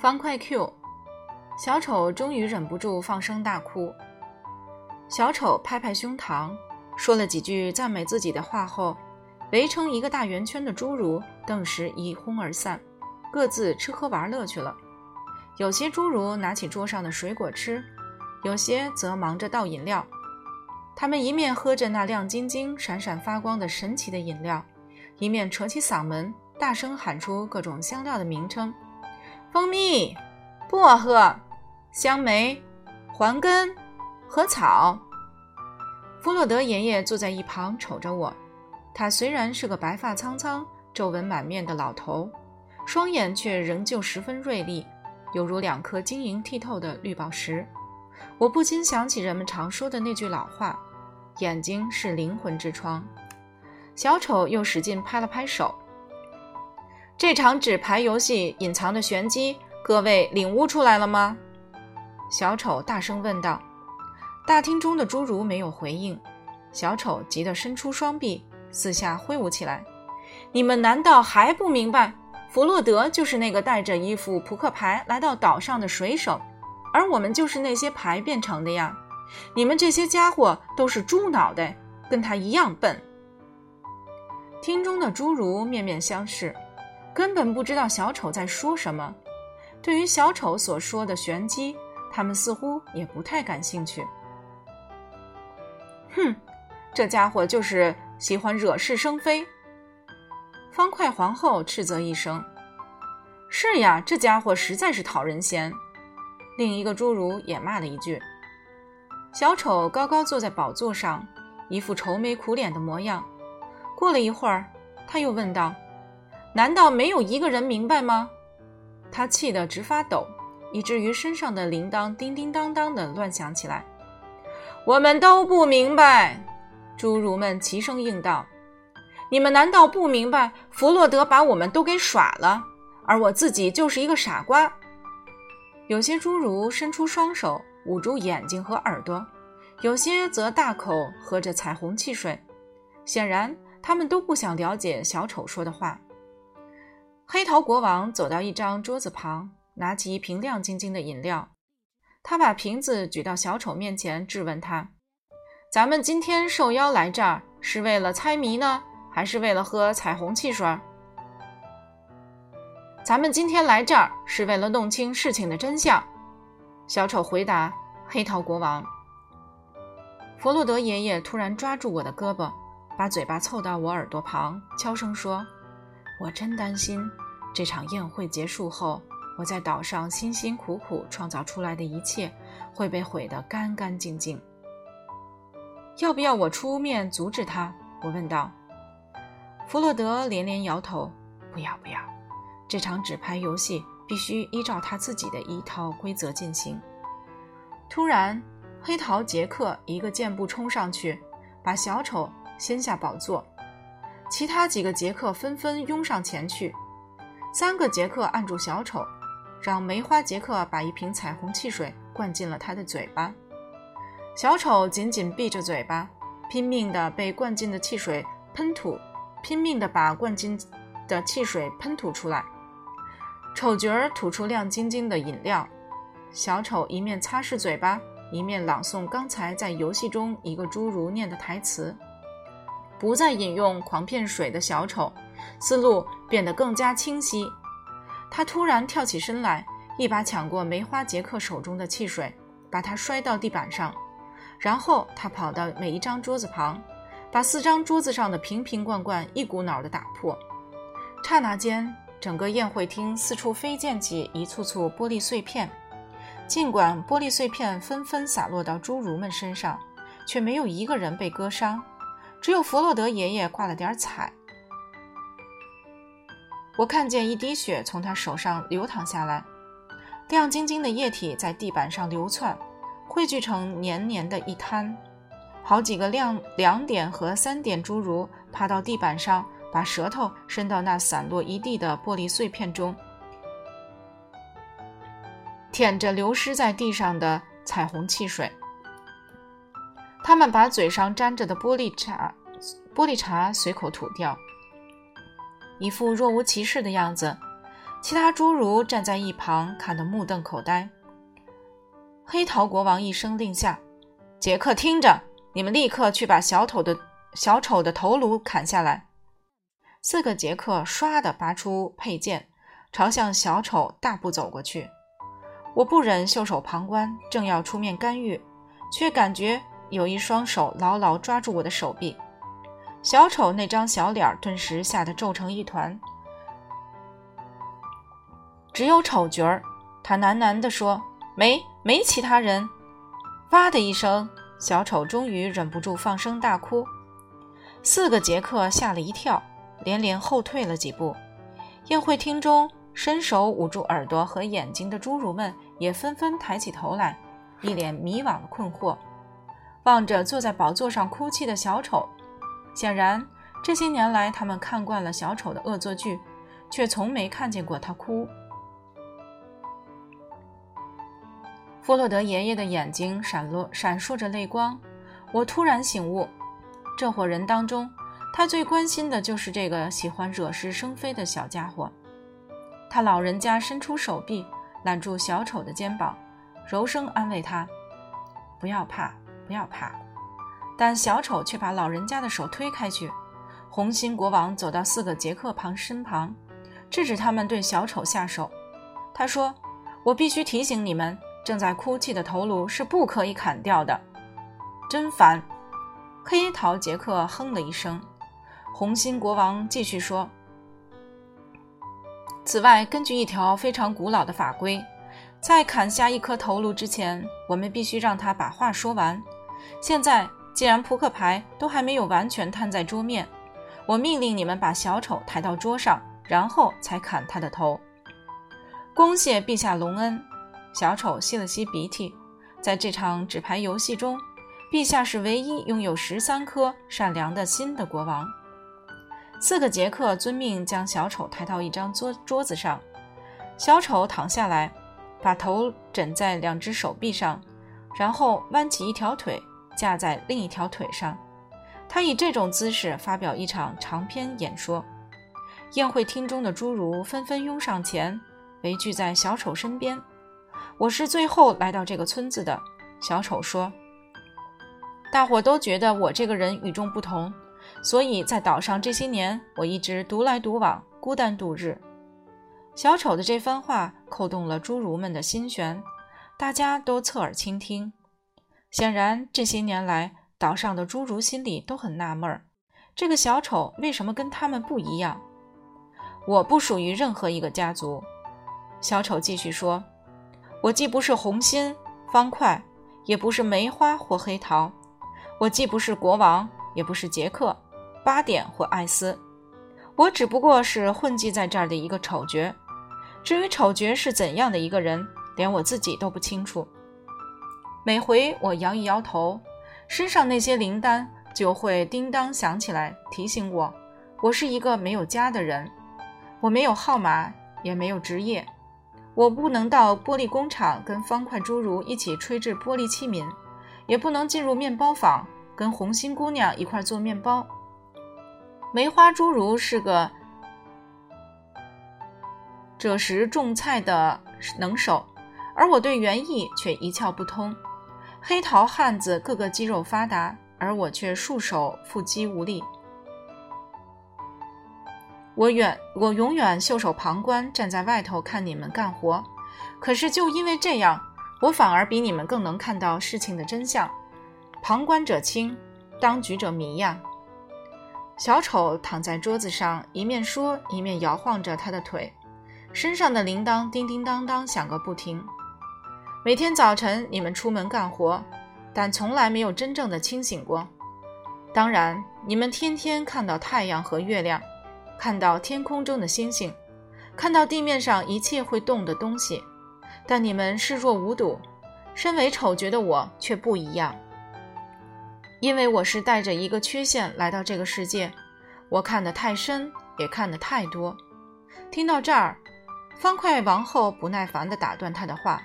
方块 Q，小丑终于忍不住放声大哭。小丑拍拍胸膛，说了几句赞美自己的话后，围成一个大圆圈的侏儒顿时一哄而散，各自吃喝玩乐去了。有些侏儒拿起桌上的水果吃，有些则忙着倒饮料。他们一面喝着那亮晶晶、闪闪发光的神奇的饮料，一面扯起嗓门，大声喊出各种香料的名称。蜂蜜、薄荷、香梅、黄根、禾草。弗洛德爷爷坐在一旁瞅着我。他虽然是个白发苍苍、皱纹满面的老头，双眼却仍旧十分锐利，犹如两颗晶莹剔透的绿宝石。我不禁想起人们常说的那句老话：“眼睛是灵魂之窗。”小丑又使劲拍了拍手。这场纸牌游戏隐藏的玄机，各位领悟出来了吗？小丑大声问道。大厅中的侏儒没有回应。小丑急得伸出双臂，四下挥舞起来。你们难道还不明白？弗洛德就是那个带着一副扑克牌来到岛上的水手，而我们就是那些牌变成的呀！你们这些家伙都是猪脑袋，跟他一样笨。厅中的侏儒面面相视。根本不知道小丑在说什么。对于小丑所说的玄机，他们似乎也不太感兴趣。哼，这家伙就是喜欢惹是生非。方块皇后斥责一声：“是呀，这家伙实在是讨人嫌。”另一个侏儒也骂了一句。小丑高高坐在宝座上，一副愁眉苦脸的模样。过了一会儿，他又问道。难道没有一个人明白吗？他气得直发抖，以至于身上的铃铛叮叮当当的乱响起来。我们都不明白，侏儒们齐声应道：“你们难道不明白？弗洛德把我们都给耍了，而我自己就是一个傻瓜。”有些侏儒伸出双手捂住眼睛和耳朵，有些则大口喝着彩虹汽水，显然他们都不想了解小丑说的话。黑桃国王走到一张桌子旁，拿起一瓶亮晶晶的饮料。他把瓶子举到小丑面前，质问他：“咱们今天受邀来这儿，是为了猜谜呢，还是为了喝彩虹汽水？”“咱们今天来这儿是为了弄清事情的真相。”小丑回答。黑桃国王弗洛德爷爷突然抓住我的胳膊，把嘴巴凑到我耳朵旁，悄声说。我真担心，这场宴会结束后，我在岛上辛辛苦苦创造出来的一切会被毁得干干净净。要不要我出面阻止他？我问道。弗洛德连连摇头：“不要，不要！这场纸牌游戏必须依照他自己的一套规则进行。”突然，黑桃杰克一个箭步冲上去，把小丑掀下宝座。其他几个杰克纷纷拥上前去，三个杰克按住小丑，让梅花杰克把一瓶彩虹汽水灌进了他的嘴巴。小丑紧紧闭着嘴巴，拼命地被灌进的汽水喷吐，拼命地把灌进的汽水喷吐出来。丑角儿吐出亮晶晶的饮料，小丑一面擦拭嘴巴，一面朗诵刚才在游戏中一个侏儒念的台词。不再饮用狂骗水的小丑，思路变得更加清晰。他突然跳起身来，一把抢过梅花杰克手中的汽水，把它摔到地板上。然后他跑到每一张桌子旁，把四张桌子上的瓶瓶罐罐一股脑地打破。刹那间，整个宴会厅四处飞溅起一簇簇玻璃碎片。尽管玻璃碎片纷纷洒落到侏儒们身上，却没有一个人被割伤。只有弗洛德爷爷挂了点彩。我看见一滴血从他手上流淌下来，亮晶晶的液体在地板上流窜，汇聚成黏黏的一滩。好几个亮两点和三点侏儒爬到地板上，把舌头伸到那散落一地的玻璃碎片中，舔着流失在地上的彩虹汽水。他们把嘴上沾着的玻璃茶、玻璃茶随口吐掉，一副若无其事的样子。其他侏儒站在一旁，看得目瞪口呆。黑桃国王一声令下：“杰克，听着，你们立刻去把小丑的小丑的头颅砍下来。”四个杰克唰地拔出佩剑，朝向小丑大步走过去。我不忍袖手旁观，正要出面干预，却感觉有一双手牢牢抓住我的手臂。小丑那张小脸顿时吓得皱成一团。只有丑角儿，他喃喃地说：“没，没其他人。”哇的一声，小丑终于忍不住放声大哭。四个杰克吓了一跳，连连后退了几步。宴会厅中，伸手捂住耳朵和眼睛的侏儒们也纷纷抬起头来，一脸迷惘的困惑，望着坐在宝座上哭泣的小丑。显然，这些年来他们看惯了小丑的恶作剧，却从没看见过他哭。弗洛德爷爷的眼睛闪落闪烁着泪光，我突然醒悟，这伙人当中，他最关心的就是这个喜欢惹是生非的小家伙。他老人家伸出手臂揽住小丑的肩膀，柔声安慰他：“不要怕，不要怕。”但小丑却把老人家的手推开去。红心国王走到四个杰克旁身旁，制止他们对小丑下手。他说：“我必须提醒你们。”正在哭泣的头颅是不可以砍掉的，真烦！黑桃杰克哼了一声。红心国王继续说：“此外，根据一条非常古老的法规，在砍下一颗头颅之前，我们必须让他把话说完。现在，既然扑克牌都还没有完全摊在桌面，我命令你们把小丑抬到桌上，然后才砍他的头。恭谢陛下隆恩。”小丑吸了吸鼻涕，在这场纸牌游戏中，陛下是唯一拥有十三颗善良的心的国王。四个杰克遵命将小丑抬到一张桌桌子上，小丑躺下来，把头枕在两只手臂上，然后弯起一条腿架在另一条腿上。他以这种姿势发表一场长篇演说。宴会厅中的侏儒纷纷拥上前，围聚在小丑身边。我是最后来到这个村子的，小丑说。大伙都觉得我这个人与众不同，所以在岛上这些年，我一直独来独往，孤单度日。小丑的这番话扣动了侏儒们的心弦，大家都侧耳倾听。显然，这些年来，岛上的侏儒心里都很纳闷儿：这个小丑为什么跟他们不一样？我不属于任何一个家族，小丑继续说。我既不是红心方块，也不是梅花或黑桃；我既不是国王，也不是杰克、八点或艾斯。我只不过是混迹在这儿的一个丑角。至于丑角是怎样的一个人，连我自己都不清楚。每回我摇一摇头，身上那些铃铛就会叮当响起来，提醒我，我是一个没有家的人。我没有号码，也没有职业。我不能到玻璃工厂跟方块侏儒一起吹制玻璃器皿，也不能进入面包坊跟红心姑娘一块做面包。梅花侏儒是个这时种菜的能手，而我对园艺却一窍不通。黑桃汉子个个肌肉发达，而我却束手缚鸡无力。我远，我永远袖手旁观，站在外头看你们干活。可是就因为这样，我反而比你们更能看到事情的真相。旁观者清，当局者迷呀！小丑躺在桌子上，一面说，一面摇晃着他的腿，身上的铃铛叮叮当当响个不停。每天早晨，你们出门干活，但从来没有真正的清醒过。当然，你们天天看到太阳和月亮。看到天空中的星星，看到地面上一切会动的东西，但你们视若无睹。身为丑角的我却不一样，因为我是带着一个缺陷来到这个世界。我看得太深，也看得太多。听到这儿，方块王后不耐烦地打断他的话：“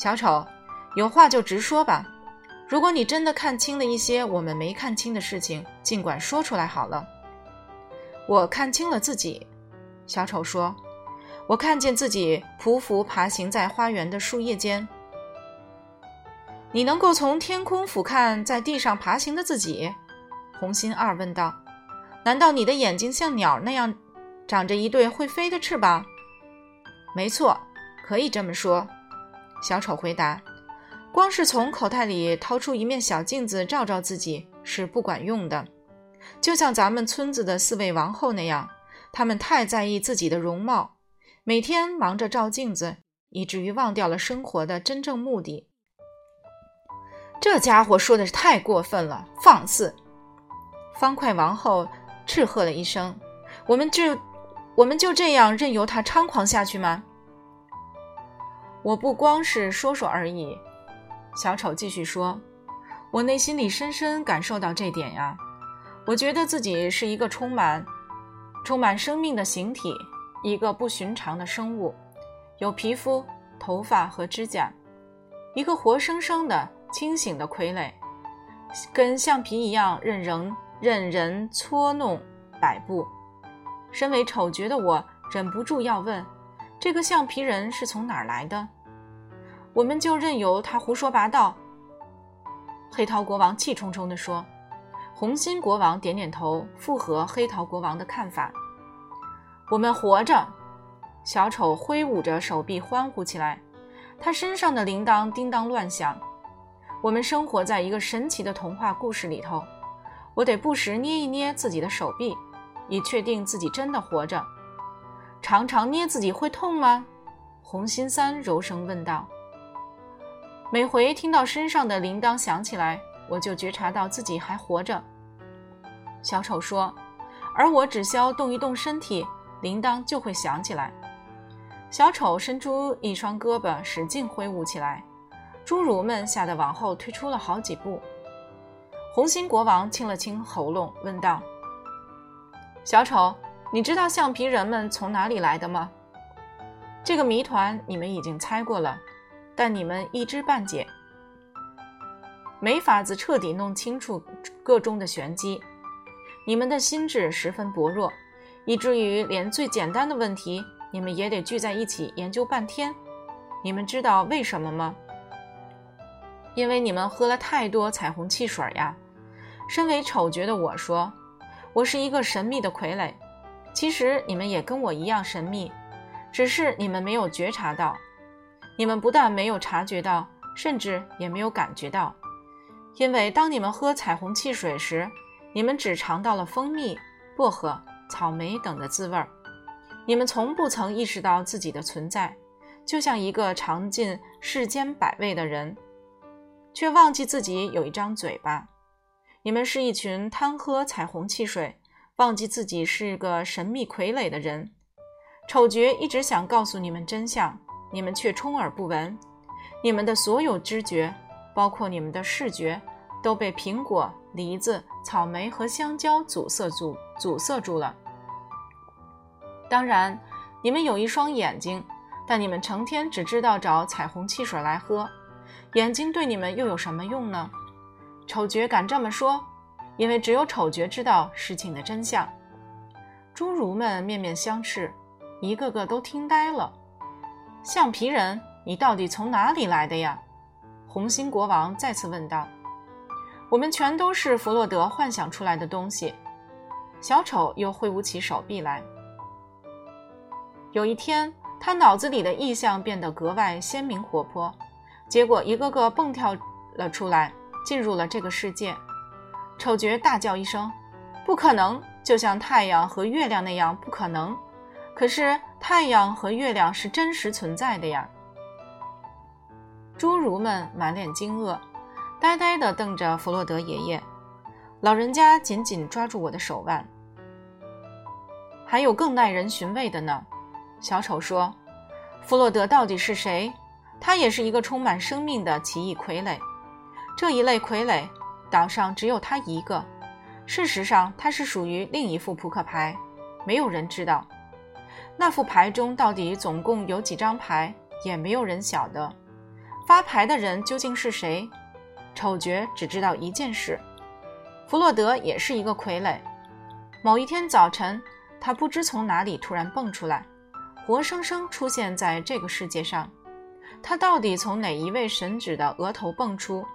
小丑，有话就直说吧。如果你真的看清了一些我们没看清的事情，尽管说出来好了。”我看清了自己，小丑说：“我看见自己匍匐爬行在花园的树叶间。你能够从天空俯瞰在地上爬行的自己？红心二问道。难道你的眼睛像鸟那样，长着一对会飞的翅膀？没错，可以这么说。小丑回答。光是从口袋里掏出一面小镜子照照自己是不管用的，就像咱们村子的四位王后那样，她们太在意自己的容貌，每天忙着照镜子，以至于忘掉了生活的真正目的。这家伙说的是太过分了，放肆！方块王后斥喝了一声：“我们就我们就这样任由他猖狂下去吗？”我不光是说说而已。小丑继续说：“我内心里深深感受到这点呀，我觉得自己是一个充满、充满生命的形体，一个不寻常的生物，有皮肤、头发和指甲，一个活生生的、清醒的傀儡，跟橡皮一样任人任人搓弄摆布。身为丑角的我，忍不住要问：这个橡皮人是从哪儿来的？”我们就任由他胡说八道。”黑桃国王气冲冲地说。红心国王点点头，附和黑桃国王的看法。我们活着！小丑挥舞着手臂欢呼起来，他身上的铃铛叮当乱响。我们生活在一个神奇的童话故事里头。我得不时捏一捏自己的手臂，以确定自己真的活着。常常捏自己会痛吗？红心三柔声问道。每回听到身上的铃铛响起来，我就觉察到自己还活着。小丑说：“而我只需要动一动身体，铃铛就会响起来。”小丑伸出一双胳膊，使劲挥舞起来，侏儒们吓得往后退出了好几步。红心国王清了清喉咙，问道：“小丑，你知道橡皮人们从哪里来的吗？这个谜团你们已经猜过了。”但你们一知半解，没法子彻底弄清楚个中的玄机。你们的心智十分薄弱，以至于连最简单的问题，你们也得聚在一起研究半天。你们知道为什么吗？因为你们喝了太多彩虹汽水呀。身为丑角的我说，我是一个神秘的傀儡。其实你们也跟我一样神秘，只是你们没有觉察到。你们不但没有察觉到，甚至也没有感觉到，因为当你们喝彩虹汽水时，你们只尝到了蜂蜜、薄荷、草莓等的滋味儿。你们从不曾意识到自己的存在，就像一个尝尽世间百味的人，却忘记自己有一张嘴巴。你们是一群贪喝彩虹汽水、忘记自己是个神秘傀儡的人。丑角一直想告诉你们真相。你们却充耳不闻，你们的所有知觉，包括你们的视觉，都被苹果、梨子、草莓和香蕉阻塞住，阻塞住了。当然，你们有一双眼睛，但你们成天只知道找彩虹汽水来喝。眼睛对你们又有什么用呢？丑角敢这么说，因为只有丑角知道事情的真相。侏儒们面面相视，一个个都听呆了。橡皮人，你到底从哪里来的呀？红心国王再次问道。我们全都是弗洛德幻想出来的东西。小丑又挥舞起手臂来。有一天，他脑子里的意象变得格外鲜明活泼，结果一个个蹦跳了出来，进入了这个世界。丑角大叫一声：“不可能！就像太阳和月亮那样不可能。”可是。太阳和月亮是真实存在的呀！侏儒们满脸惊愕，呆呆地瞪着弗洛德爷爷。老人家紧紧抓住我的手腕。还有更耐人寻味的呢，小丑说：“弗洛德到底是谁？他也是一个充满生命的奇异傀儡。这一类傀儡，岛上只有他一个。事实上，他是属于另一副扑克牌，没有人知道。”那副牌中到底总共有几张牌，也没有人晓得。发牌的人究竟是谁？丑角只知道一件事：弗洛德也是一个傀儡。某一天早晨，他不知从哪里突然蹦出来，活生生出现在这个世界上。他到底从哪一位神祇的额头蹦出？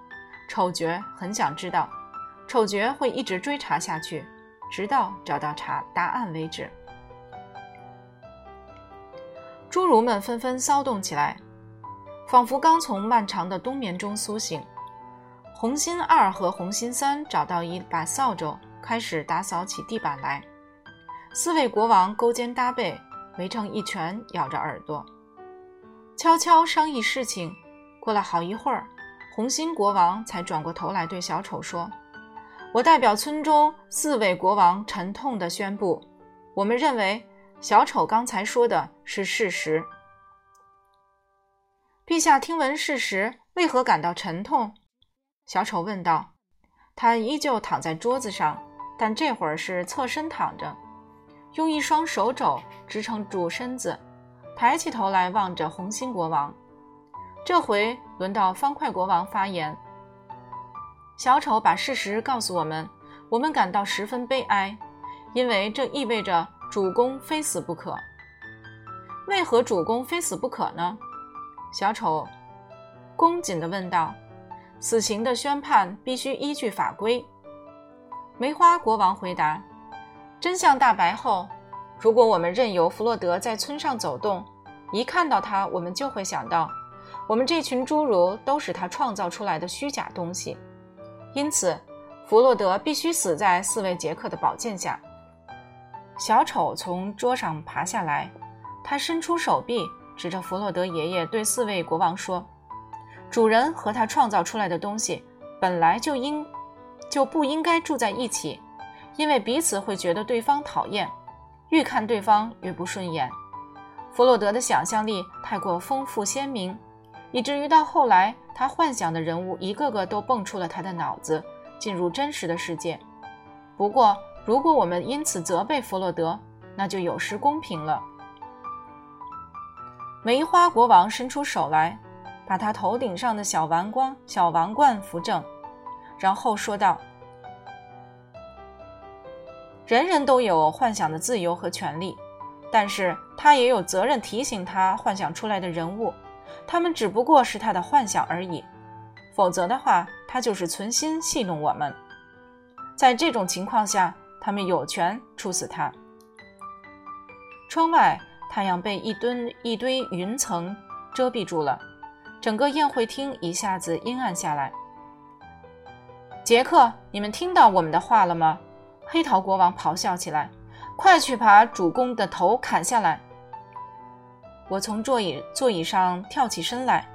丑角很想知道。丑角会一直追查下去，直到找到查答案为止。侏儒们纷纷骚动起来，仿佛刚从漫长的冬眠中苏醒。红心二和红心三找到一把扫帚，开始打扫起地板来。四位国王勾肩搭背，围成一圈，咬着耳朵，悄悄商议事情。过了好一会儿，红心国王才转过头来对小丑说：“我代表村中四位国王，沉痛地宣布，我们认为小丑刚才说的是事实。陛下听闻事实，为何感到沉痛？”小丑问道。他依旧躺在桌子上，但这会儿是侧身躺着。用一双手肘支撑住身子，抬起头来望着红心国王。这回轮到方块国王发言。小丑把事实告诉我们，我们感到十分悲哀，因为这意味着主公非死不可。为何主公非死不可呢？小丑恭谨地问道。死刑的宣判必须依据法规。梅花国王回答。真相大白后，如果我们任由弗洛德在村上走动，一看到他，我们就会想到，我们这群侏儒都是他创造出来的虚假东西。因此，弗洛德必须死在四位杰克的宝剑下。小丑从桌上爬下来，他伸出手臂，指着弗洛德爷爷，对四位国王说：“主人和他创造出来的东西本来就应就不应该住在一起。”因为彼此会觉得对方讨厌，愈看对方越不顺眼。弗洛德的想象力太过丰富鲜明，以至于到后来，他幻想的人物一个个都蹦出了他的脑子，进入真实的世界。不过，如果我们因此责备弗洛德，那就有失公平了。梅花国王伸出手来，把他头顶上的小王冠小王冠扶正，然后说道。人人都有幻想的自由和权利，但是他也有责任提醒他幻想出来的人物，他们只不过是他的幻想而已。否则的话，他就是存心戏弄我们。在这种情况下，他们有权处死他。窗外，太阳被一堆一堆云层遮蔽住了，整个宴会厅一下子阴暗下来。杰克，你们听到我们的话了吗？黑桃国王咆哮起来：“快去把主公的头砍下来！”我从座椅座椅上跳起身来。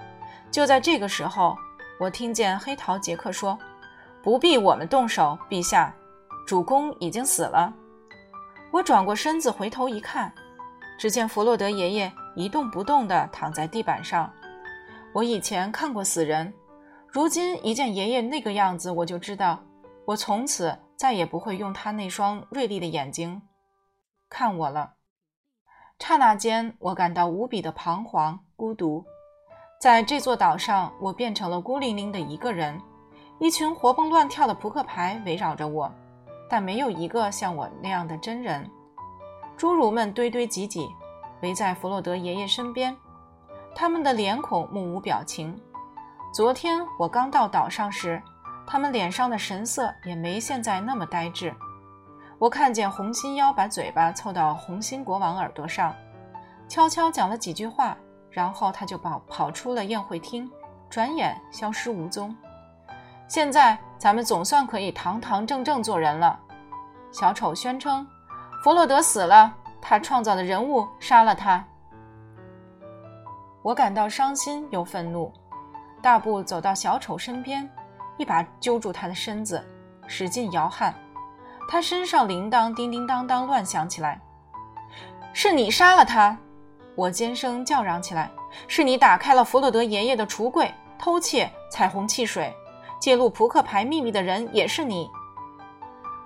就在这个时候，我听见黑桃杰克说：“不必我们动手，陛下，主公已经死了。”我转过身子回头一看，只见弗洛德爷爷一动不动地躺在地板上。我以前看过死人，如今一见爷爷那个样子，我就知道，我从此。再也不会用他那双锐利的眼睛看我了。刹那间，我感到无比的彷徨、孤独。在这座岛上，我变成了孤零零的一个人。一群活蹦乱跳的扑克牌围绕着我，但没有一个像我那样的真人。侏儒们堆堆挤挤，围在弗洛德爷爷身边，他们的脸孔目无表情。昨天我刚到岛上时。他们脸上的神色也没现在那么呆滞。我看见红心妖把嘴巴凑到红心国王耳朵上，悄悄讲了几句话，然后他就跑跑出了宴会厅，转眼消失无踪。现在咱们总算可以堂堂正正做人了。小丑宣称：“弗洛德死了，他创造的人物杀了他。”我感到伤心又愤怒，大步走到小丑身边。一把揪住他的身子，使劲摇撼，他身上铃铛叮叮当当乱响起来。是你杀了他！我尖声叫嚷起来。是你打开了弗洛德爷爷的橱柜，偷窃彩虹汽水，揭露扑克牌秘密的人也是你。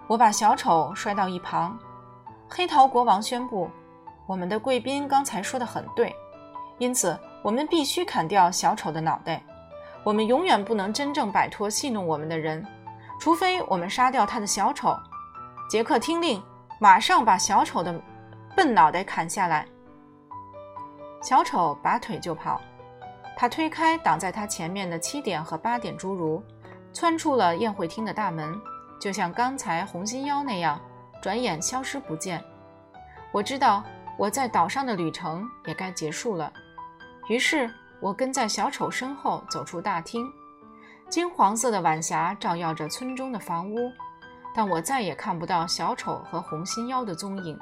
我把小丑摔到一旁。黑桃国王宣布：“我们的贵宾刚才说的很对，因此我们必须砍掉小丑的脑袋。”我们永远不能真正摆脱戏弄我们的人，除非我们杀掉他的小丑。杰克，听令，马上把小丑的笨脑袋砍下来。小丑拔腿就跑，他推开挡在他前面的七点和八点侏儒，窜出了宴会厅的大门，就像刚才红心妖那样，转眼消失不见。我知道我在岛上的旅程也该结束了，于是我跟在小丑身后走出大厅。金黄色的晚霞照耀着村中的房屋，但我再也看不到小丑和红心妖的踪影。